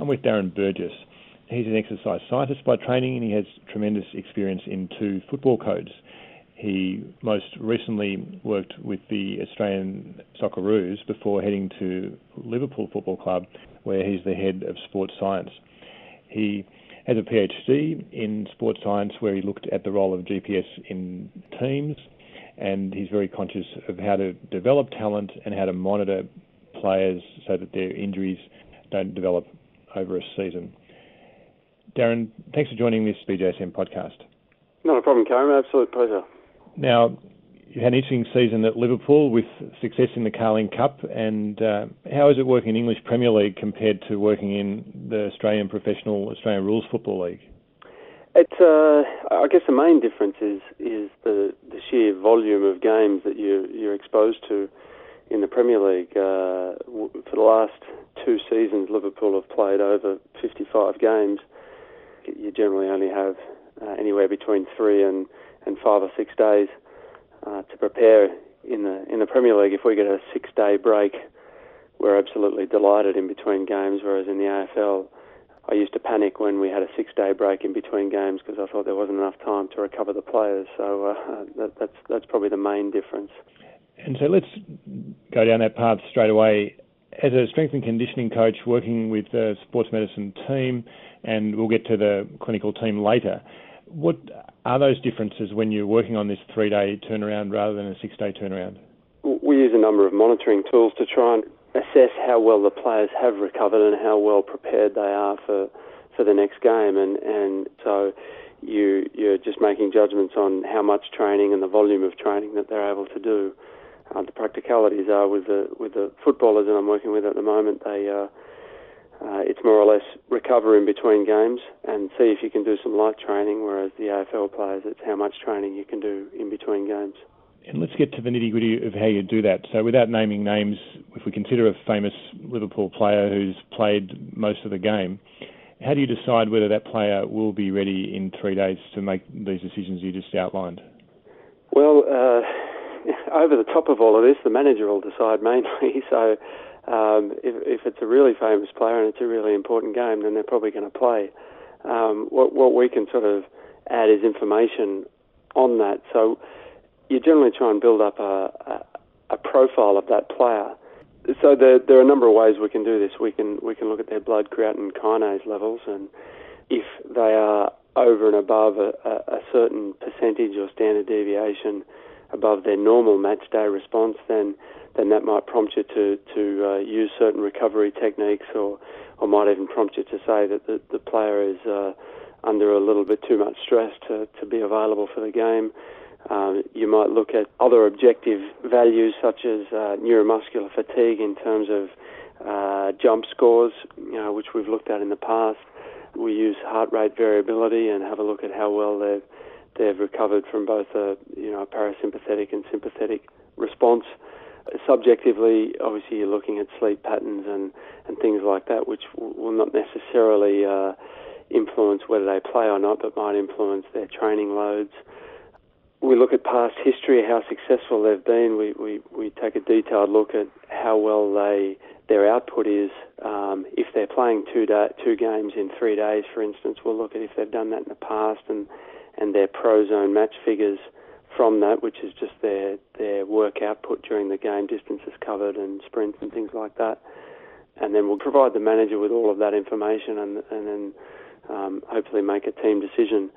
I'm with Darren Burgess. He's an exercise scientist by training and he has tremendous experience in two football codes. He most recently worked with the Australian Socceroos before heading to Liverpool Football Club, where he's the head of sports science. He has a PhD in sports science where he looked at the role of GPS in teams, and he's very conscious of how to develop talent and how to monitor players so that their injuries don't develop over a season. Darren, thanks for joining this BJSM podcast. Not a problem, Karim. Absolute pleasure. Now, you had an interesting season at Liverpool with success in the Carling Cup. And uh, how is it working in English Premier League compared to working in the Australian Professional Australian Rules Football League? It's, uh, I guess the main difference is is the, the sheer volume of games that you you're exposed to in the Premier League. Uh, for the last two seasons, Liverpool have played over 55 games. You generally only have uh, anywhere between three and, and five or six days uh, to prepare in the in the Premier League. If we get a six day break, we're absolutely delighted in between games. Whereas in the AFL, I used to panic when we had a six day break in between games because I thought there wasn't enough time to recover the players. So uh, that, that's that's probably the main difference. And so let's go down that path straight away. As a strength and conditioning coach working with the sports medicine team, and we'll get to the clinical team later. What are those differences when you're working on this three day turnaround rather than a six day turnaround? We use a number of monitoring tools to try and assess how well the players have recovered and how well prepared they are for, for the next game. And, and so you, you're just making judgments on how much training and the volume of training that they're able to do. Uh, the practicalities are with the with the footballers that I'm working with at the moment. They uh, uh, it's more or less recover in between games and see if you can do some light training, whereas the AFL players, it's how much training you can do in between games. And let's get to the nitty gritty of how you do that. So, without naming names, if we consider a famous Liverpool player who's played most of the game, how do you decide whether that player will be ready in three days to make these decisions you just outlined? Well, uh, over the top of all of this, the manager will decide mainly. So, um, if, if it's a really famous player and it's a really important game, then they're probably going to play. Um, what, what we can sort of add is information on that. So you generally try and build up a, a, a profile of that player. So there, there are a number of ways we can do this. We can we can look at their blood creatine kinase levels, and if they are over and above a, a certain percentage or standard deviation above their normal match day response, then then that might prompt you to to uh, use certain recovery techniques, or or might even prompt you to say that the, the player is uh, under a little bit too much stress to, to be available for the game. Um, you might look at other objective values such as uh, neuromuscular fatigue in terms of uh, jump scores, you know, which we've looked at in the past. We use heart rate variability and have a look at how well they've they've recovered from both a you know parasympathetic and sympathetic response subjectively, obviously, you're looking at sleep patterns and, and things like that, which will not necessarily uh, influence whether they play or not, but might influence their training loads. We look at past history, how successful they've been. We, we, we take a detailed look at how well they their output is. Um, if they're playing two two games in three days, for instance, we'll look at if they've done that in the past and and their Prozone match figures from that, which is just their their work output during the game, distances covered and sprints and things like that. And then we'll provide the manager with all of that information, and and then um, hopefully make a team decision.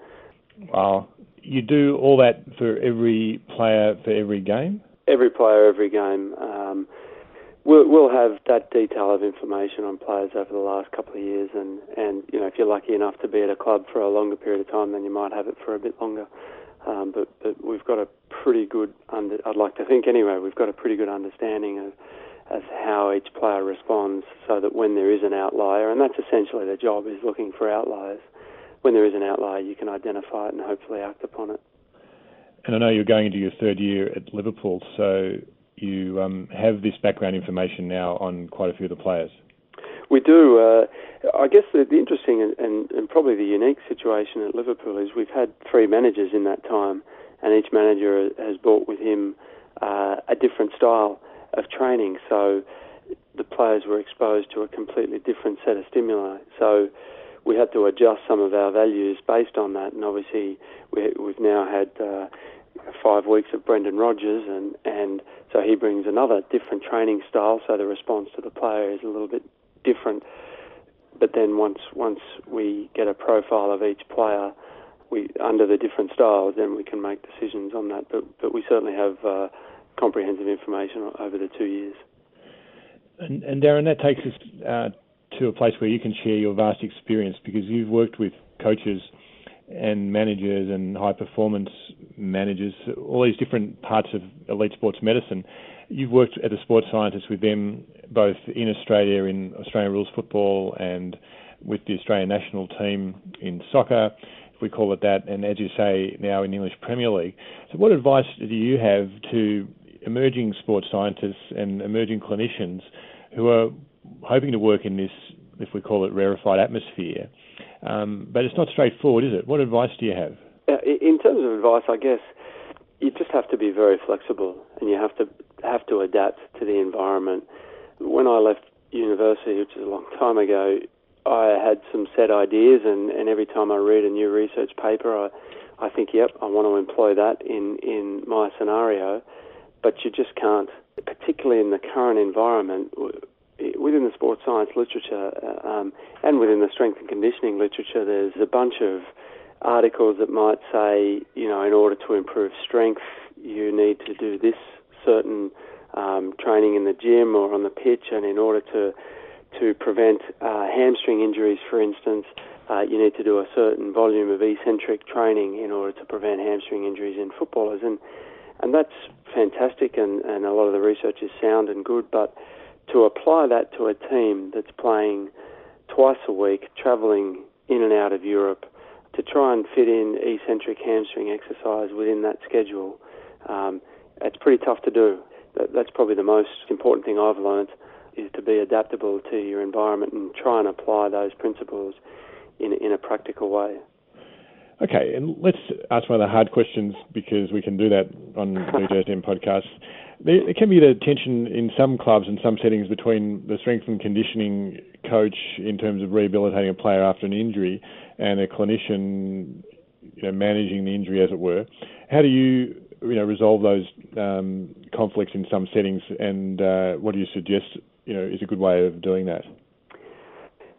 Wow, you do all that for every player for every game. Every player, every game. Um, we'll, we'll have that detail of information on players over the last couple of years, and and you know if you're lucky enough to be at a club for a longer period of time, then you might have it for a bit longer. Um, but, but we've got a pretty good, under, I'd like to think anyway, we've got a pretty good understanding of, of how each player responds so that when there is an outlier, and that's essentially their job, is looking for outliers. When there is an outlier, you can identify it and hopefully act upon it. And I know you're going into your third year at Liverpool, so you um, have this background information now on quite a few of the players. We do. Uh, I guess the, the interesting and, and, and, probably the unique situation at Liverpool is we've had three managers in that time, and each manager has brought with him uh, a different style of training. So the players were exposed to a completely different set of stimuli. So we had to adjust some of our values based on that, and obviously we, we've now had uh, five weeks of Brendan Rodgers, and and so he brings another different training style. So the response to the player is a little bit different. But then once once we get a profile of each player, we under the different styles, then we can make decisions on that. But but we certainly have uh, comprehensive information over the two years. And, and Darren, that takes us uh, to a place where you can share your vast experience because you've worked with coaches and managers and high performance managers, all these different parts of elite sports medicine. You've worked as a sports scientist with them both in Australia in Australian rules football and with the Australian national team in soccer, if we call it that, and as you say, now in English Premier League. So, what advice do you have to emerging sports scientists and emerging clinicians who are hoping to work in this, if we call it rarefied atmosphere? Um, but it's not straightforward, is it? What advice do you have? In terms of advice, I guess you just have to be very flexible and you have to have to adapt to the environment. When I left university, which is a long time ago, I had some set ideas, and, and every time I read a new research paper, I, I think, yep, I want to employ that in, in my scenario. But you just can't, particularly in the current environment, within the sports science literature uh, um, and within the strength and conditioning literature, there's a bunch of articles that might say, you know, in order to improve strength, you need to do this certain um, training in the gym or on the pitch, and in order to to prevent uh, hamstring injuries, for instance, uh, you need to do a certain volume of eccentric training in order to prevent hamstring injuries in footballers, and and that's fantastic, and, and a lot of the research is sound and good, but to apply that to a team that's playing twice a week, travelling in and out of Europe, to try and fit in eccentric hamstring exercise within that schedule, um, it's pretty tough to do. That, that's probably the most important thing I've learned is to be adaptable to your environment and try and apply those principles in, in a practical way. Okay, and let's ask one of the hard questions because we can do that on the BJSM podcast. There, can be the tension in some clubs and some settings between the strength and conditioning coach in terms of rehabilitating a player after an injury and a clinician you know, managing the injury, as it were. How do you you know resolve those um, conflicts in some settings, and uh, what do you suggest you know is a good way of doing that?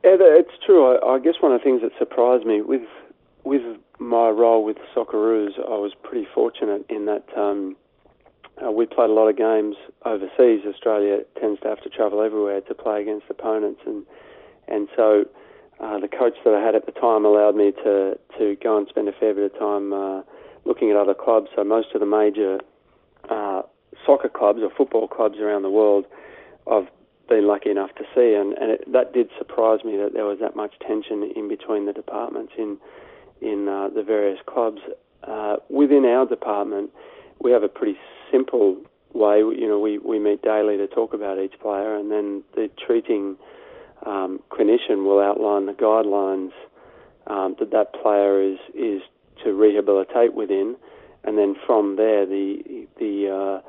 Yeah, it's true. I, I guess one of the things that surprised me with with my role with Socceroos, I was pretty fortunate in that um, uh, we played a lot of games overseas. Australia tends to have to travel everywhere to play against opponents, and and so uh, the coach that I had at the time allowed me to to go and spend a fair bit of time uh, looking at other clubs. So most of the major uh, soccer clubs or football clubs around the world, I've been lucky enough to see, and, and it, that did surprise me that there was that much tension in between the departments in in uh, the various clubs. Uh, within our department, we have a pretty simple way. You know, we, we meet daily to talk about each player, and then the treating um, clinician will outline the guidelines um, that that player is is to rehabilitate within, and then from there, the the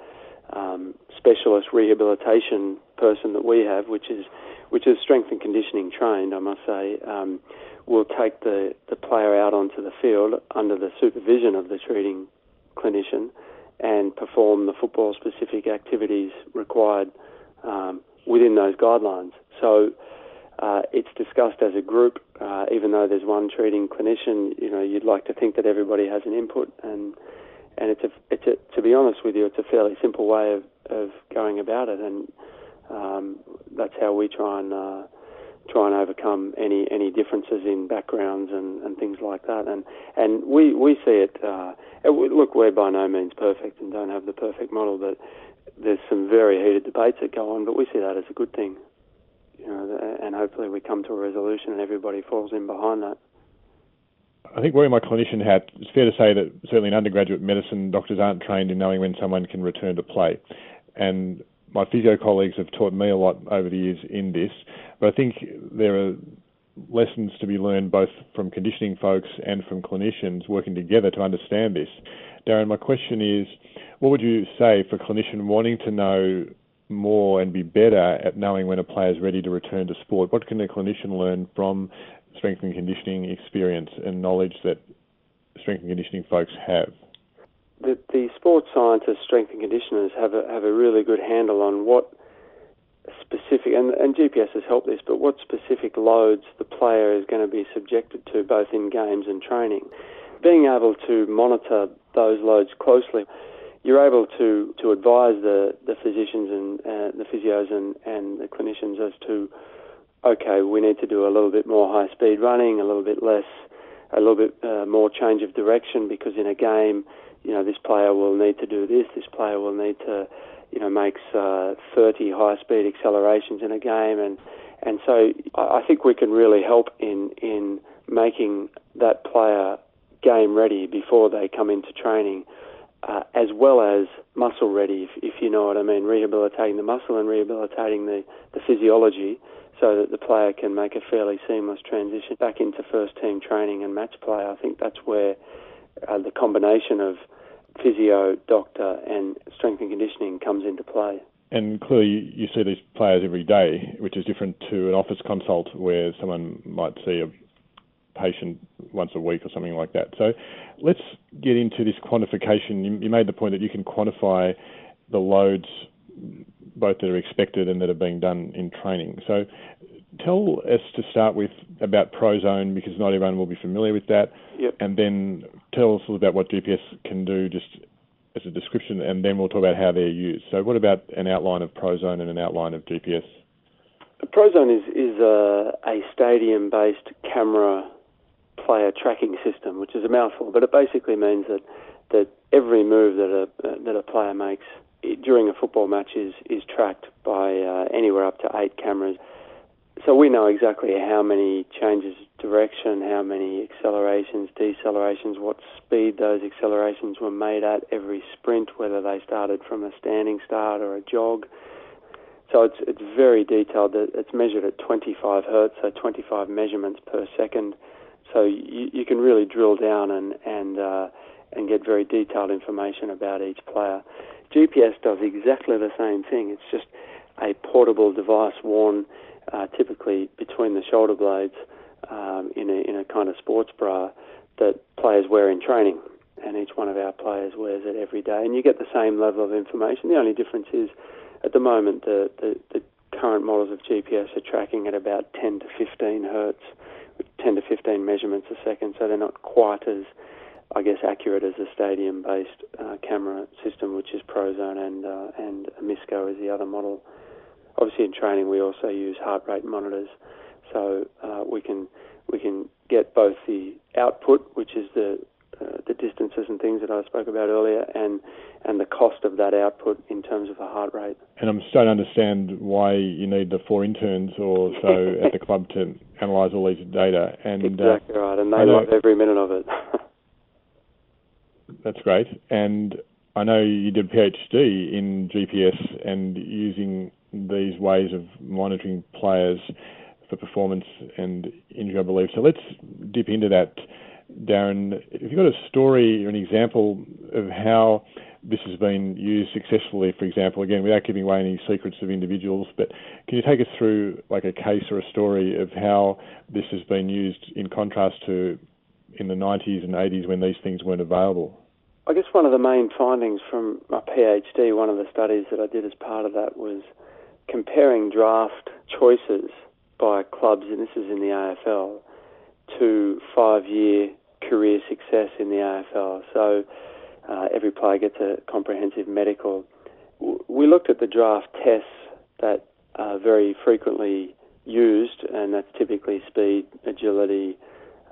uh, um, specialist rehabilitation person that we have, which is which is strength and conditioning trained, I must say, um, will take the the player out onto the field under the supervision of the treating clinician and perform the football specific activities required um, within those guidelines. So uh, it's discussed as a group, uh, even though there's one treating clinician. You know, you'd like to think that everybody has an input, and and it's a, it's a, to be honest with you, it's a fairly simple way of, of going about it, and um, that's how we try and uh, try and overcome any any differences in backgrounds and, and things like that. And and we we see it. Uh, look, we're by no means perfect and don't have the perfect model, but there's some very heated debates that go on. But we see that as a good thing, you know. And hopefully we come to a resolution and everybody falls in behind that. I think wearing my clinician hat, it's fair to say that certainly in undergraduate medicine, doctors aren't trained in knowing when someone can return to play. And my physio colleagues have taught me a lot over the years in this, but I think there are lessons to be learned both from conditioning folks and from clinicians working together to understand this. Darren, my question is, what would you say for a clinician wanting to know more and be better at knowing when a player is ready to return to sport? What can a clinician learn from strength and conditioning experience and knowledge that strength and conditioning folks have? The, the sports scientists, strength and conditioners have a, have a really good handle on what specific, and, and GPS has helped this, but what specific loads the player is going to be subjected to both in games and training. Being able to monitor those loads closely, you're able to, to advise the, the physicians and uh, the physios and, and the clinicians as to, okay, we need to do a little bit more high speed running, a little bit less, a little bit uh, more change of direction because in a game, you know, this player will need to do this, this player will need to you know, makes uh, 30 high-speed accelerations in a game, and and so I think we can really help in in making that player game ready before they come into training, uh, as well as muscle ready, if, if you know what I mean, rehabilitating the muscle and rehabilitating the, the physiology so that the player can make a fairly seamless transition back into first team training and match play. I think that's where uh, the combination of physio, doctor, and strength and conditioning comes into play. And clearly, you see these players every day, which is different to an office consult where someone might see a patient once a week or something like that. So let's get into this quantification. You, made the point that you can quantify the loads, both that are expected and that are being done in training. So tell us to start with about Prozone because not everyone will be familiar with that. Yep. And then tell us about what GPS can do just as a description, and then we'll talk about how they're used. So, what about an outline of Prozone and an outline of GPS? Prozone is, is a, a stadium based camera player tracking system, which is a mouthful, but it basically means that, that every move that a, that a player makes during a football match is, is tracked by uh, anywhere up to eight cameras so we know exactly how many changes of direction, how many accelerations, decelerations, what speed those accelerations were made at every sprint, whether they started from a standing start or a jog. So it's it's very detailed. It's measured at 25 hertz, so 25 measurements per second. So you, you can really drill down and and uh, and get very detailed information about each player. GPS does exactly the same thing. It's just a portable device worn uh, typically between the shoulder blades um, in, a, in a kind of sports bra that players wear in training. And each one of our players wears it every day. And you get the same level of information. The only difference is at the moment the, the, the current models of GPS are tracking at about 10 to 15 hertz, 10 to 15 measurements a second, so they're not quite as, I guess, accurate as a stadium-based uh, camera system, which is Prozone and uh, and Amisco is the other model obviously in training we also use heart rate monitors, so uh, we can we can get both the output, which is the uh, the distances and things that I spoke about earlier, and and the cost of that output in terms of the heart rate. And I'm starting to understand why you need the four interns or so at the club to analyse all these data. And uh, exactly uh, right, and they love every minute of it. that's great. And I know you did a PhD in GPS and using these ways of monitoring players for performance and injury, I believe. So let's dip into that, Darren. If you've got a story or an example of how this has been used successfully, for example, again, without giving away any secrets of individuals, but can you take us through like a case or a story of how this has been used in contrast to in the 90s and 80s when these things weren't available? I guess one of the main findings from my PhD, one of the studies that I did as part of that was comparing draft choices by clubs, and this is in the AFL, to five year career success in the AFL. So uh, every player gets a comprehensive medical. We looked at the draft tests that are very frequently used, and that's typically speed, agility,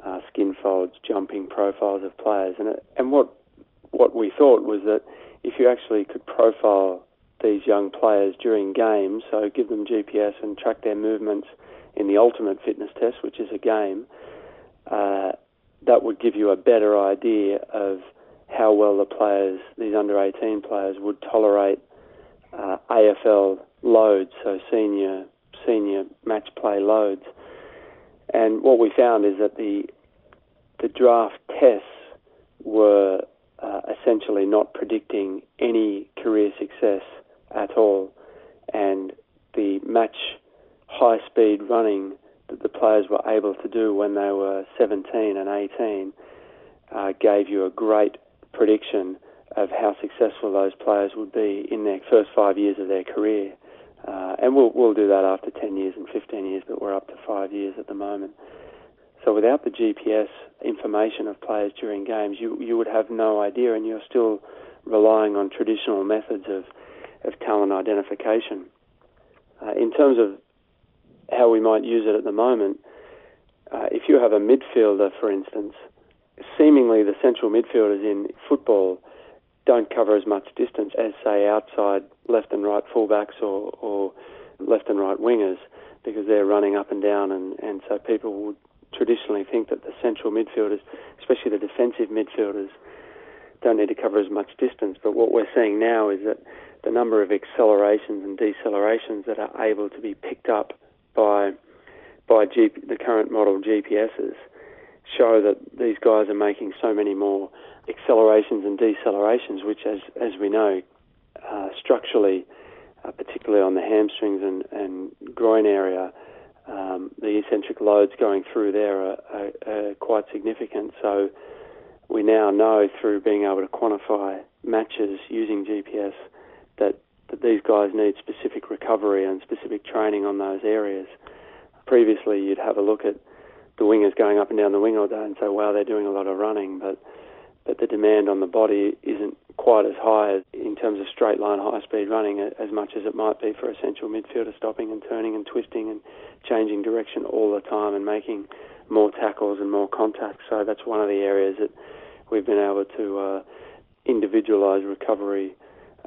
uh, skin folds, jumping profiles of players. And, and what, what we thought was that if you actually could profile these young players during games, so give them GPS and track their movements in the ultimate fitness test, which is a game, uh, that would give you a better idea of how well the players, these under 18 players, would tolerate uh, AFL loads, so senior senior match play loads. And what we found is that the the draft tests were uh, essentially not predicting any career success at all and the match high speed running that the players were able to do when they were 17 and 18 uh, gave you a great prediction of how successful those players would be in their first five years of their career. Uh, and we'll, we'll do that after 10 years and 15 years, but we're up to five years at the moment. So without the GPS information of players during games, you, you would have no idea, and you're still relying on traditional methods of, of talent identification. Uh, in terms of how we might use it at the moment, uh, if you have a midfielder, for instance, seemingly the central midfielders in football don't cover as much distance as, say, outside left and right fullbacks or, or left and right wingers because they're running up and down, and, and so people would traditionally think that the central midfielders, especially the defensive midfielders, don't need to cover as much distance. But what we're seeing now is that the number of accelerations and decelerations that are able to be picked up by by G- the current model GPSs show that these guys are making so many more accelerations and decelerations, which, as as we know, uh, structurally, uh, particularly on the hamstrings and, and groin area, um, the eccentric loads going through there are, are, are, quite significant. So we now know through being able to quantify matches using GPS that, that these guys need specific recovery and specific training on those areas. Previously, you'd have a look at the wingers going up and down the wing all day and say, wow, they're doing a lot of running, but but the demand on the body isn't quite as high in terms of straight line high speed running as much as it might be for a central midfielder stopping and turning and twisting and changing direction all the time and making more tackles and more contacts. So that's one of the areas that we've been able to uh, individualise recovery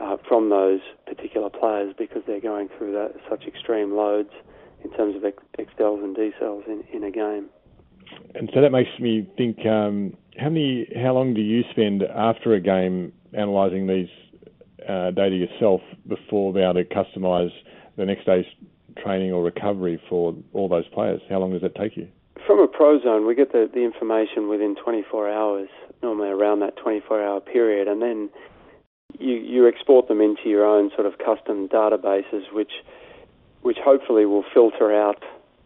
uh, from those particular players because they're going through that, such extreme loads in terms of accels and decels in, in a game. And so that makes me think: um, how many, how long do you spend after a game analysing these uh, data yourself before being able to customise the next day's training or recovery for all those players? How long does that take you? From a Prozone, we get the, the information within 24 hours, normally around that 24 hour period, and then you, you export them into your own sort of custom databases, which which hopefully will filter out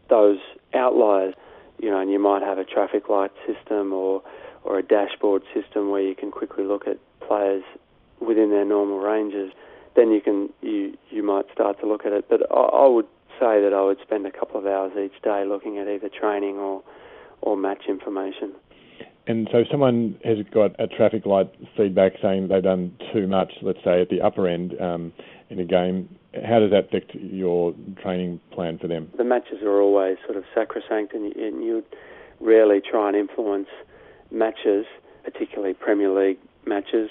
those outliers. You know, and you might have a traffic light system or or a dashboard system where you can quickly look at players within their normal ranges. Then you can you you might start to look at it. But I, I would say that I would spend a couple of hours each day looking at either training or or match information. And so, if someone has got a traffic light feedback saying they've done too much, let's say at the upper end um, in a game, how does that affect your training plan for them? The matches are always sort of sacrosanct, and and you rarely try and influence matches, particularly Premier League matches.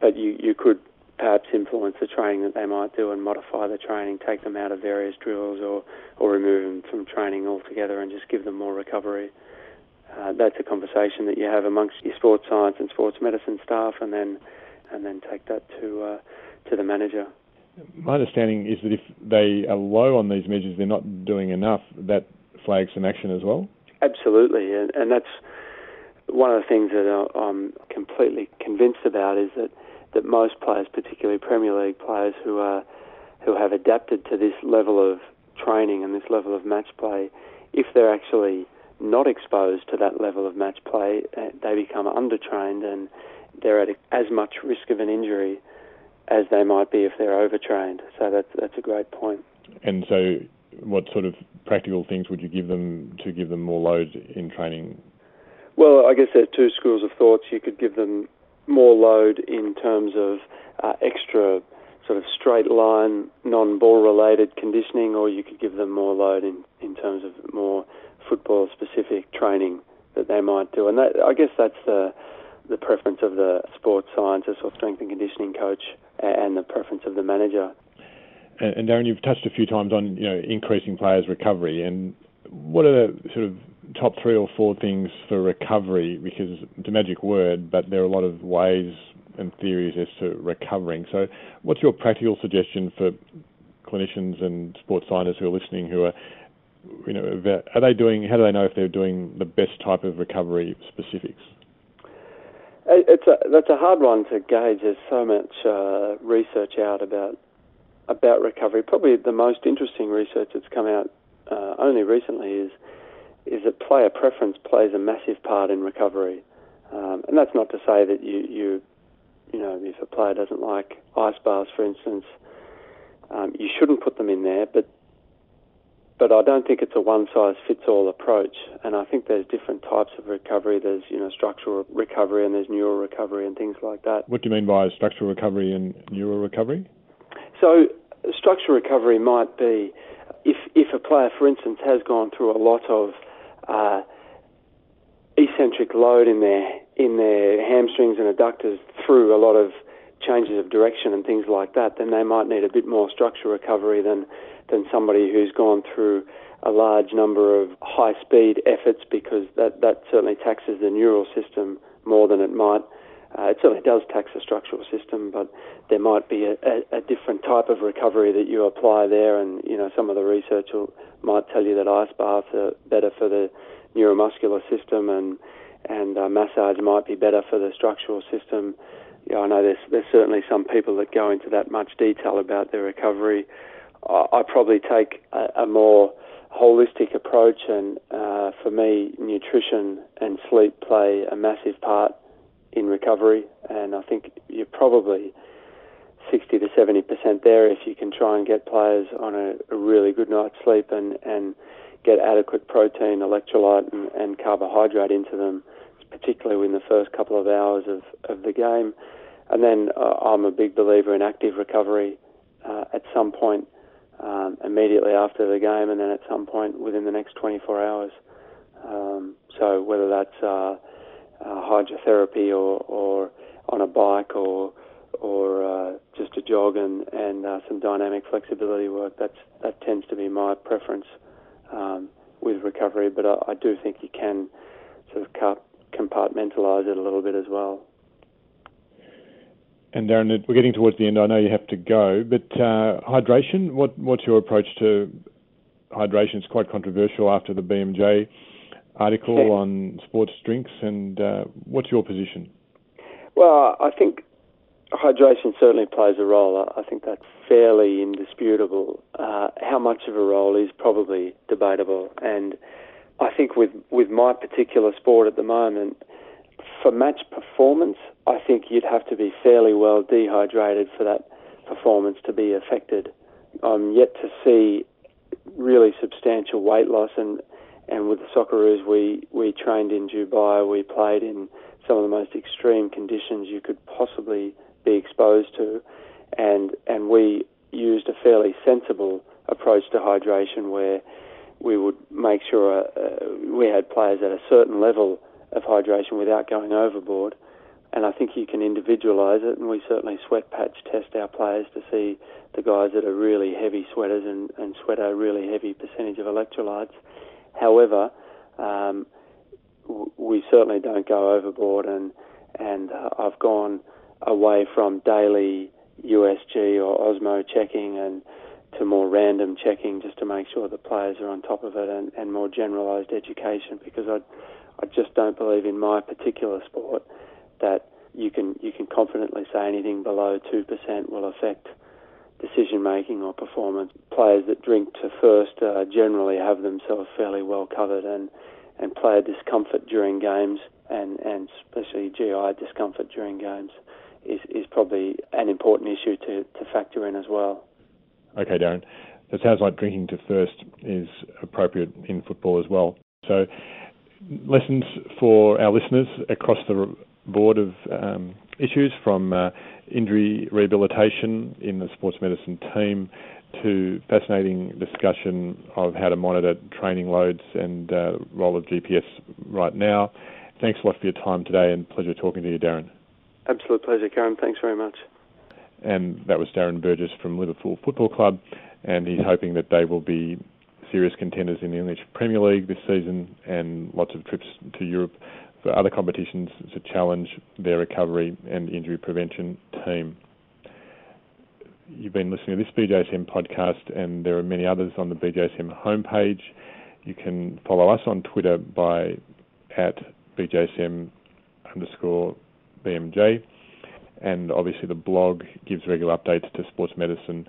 But you, you could perhaps influence the training that they might do and modify the training, take them out of various drills or, or remove them from training altogether and just give them more recovery. Uh, that's a conversation that you have amongst your sports science and sports medicine staff, and then and then take that to uh, to the manager. My understanding is that if they are low on these measures, they're not doing enough. That flags some action as well. Absolutely, and, and that's one of the things that I'm completely convinced about is that that most players, particularly Premier League players who are who have adapted to this level of training and this level of match play, if they're actually not exposed to that level of match play, uh, they become undertrained and they're at as much risk of an injury as they might be if they're overtrained. So that's that's a great point. And so, what sort of practical things would you give them to give them more load in training? Well, I guess there are two schools of thoughts. You could give them more load in terms of uh, extra sort of straight line, non-ball related conditioning, or you could give them more load in, in terms of more football specific training that they might do. And that, I guess that's the, the preference of the sports scientist or strength and conditioning coach and the preference of the manager. And, and Darren, you've touched a few times on you know increasing players' recovery, and what are the sort of top three or four things for recovery? Because it's a magic word, but there are a lot of ways and theories as to recovering. So, what's your practical suggestion for clinicians and sports scientists who are listening who are, you know, are they doing? How do they know if they're doing the best type of recovery specifics? It's a, that's a hard one to gauge. There's so much uh, research out about about recovery. Probably the most interesting research that's come out uh, only recently is is that player preference plays a massive part in recovery. Um, and that's not to say that you, you, you know, if a player doesn't like ice baths, for instance, um, you shouldn't put them in there. But but I don't think it's a one size fits all approach. And I think there's different types of recovery. There's you know structural recovery and there's neural recovery and things like that. What do you mean by structural recovery and neural recovery? So structural recovery might be if if a player, for instance, has gone through a lot of uh, eccentric load in their in their hamstrings and adductors through a lot of changes of direction and things like that, then they might need a bit more structural recovery than than somebody who's gone through a large number of high speed efforts because that, that certainly taxes the neural system more than it might. Uh, it certainly does tax the structural system, but there might be a, a, a, different type of recovery that you apply there. And you know, some of the research will, might tell you that ice baths are better for the neuromuscular system, and and uh, massage might be better for the structural system. Yeah, I know there's there's certainly some people that go into that much detail about their recovery. I, probably take a, a, more holistic approach, and uh, for me, nutrition and sleep play a massive part in recovery. And I think you're probably 60 to 70 percent there if you can try and get players on a, a really good night's sleep and, and get adequate protein, electrolyte, and, and carbohydrate into them, particularly in the first couple of hours of, of the game. And then uh, I'm a big believer in active recovery uh, at some point um, immediately after the game, and then at some point within the next 24 hours. Um, so whether that's uh, uh, hydrotherapy or, or on a bike or or uh, just a jog and, and uh, some dynamic flexibility work, that's that tends to be my preference um, with recovery. But I, I, do think you can sort of compartmentalise it a little bit as well. And Darren, we're getting towards the end. I know you have to go, but uh, hydration. What, what's your approach to hydration? It's quite controversial after the BMJ article yeah. on sports drinks. And uh, what's your position? Well, I think hydration certainly plays a role. I think that's fairly indisputable. Uh, how much of a role is probably debatable. And I think with with my particular sport at the moment for match performance, I think you'd have to be fairly well dehydrated for that performance to be affected. I'm yet to see really substantial weight loss, and and with the Socceroos, we we trained in Dubai, we played in some of the most extreme conditions you could possibly be exposed to, and and we used a fairly sensible approach to hydration where we would make sure uh, we had players at a certain level of hydration without going overboard. And I think you can individualise it, and we certainly sweat patch test our players to see the guys that are really heavy sweaters and, and sweat a really heavy percentage of electrolytes. However, um, we certainly don't go overboard, and and uh, I've gone away from daily USG or Osmo checking and to more random checking just to make sure the players are on top of it and, and more generalised education because I I just don't believe in my particular sport that you can you can confidently say anything below two percent will affect decision making or performance. Players that drink to thirst uh, generally have themselves fairly well covered, and and player discomfort during games and and especially GI discomfort during games is is probably an important issue to to factor in as well. Okay, Darren. It sounds like drinking to thirst is appropriate in football as well. So lessons for our listeners across the board of um, issues from uh, injury rehabilitation in the sports medicine team to fascinating discussion of how to monitor training loads and uh, role of GPS right now. Thanks a lot for your time today and pleasure talking to you, Darren. Absolute pleasure, Karim. Thanks very much. And that was Darren Burgess from Liverpool Football Club, and he's hoping that they will be serious contenders in the English Premier League this season and lots of trips to Europe for other competitions to challenge their recovery and injury prevention team. You've been listening to this BJSM podcast, and there are many others on the BJSM homepage. You can follow us on Twitter by at BJSM underscore BMJ, and obviously the blog gives regular updates to sports medicine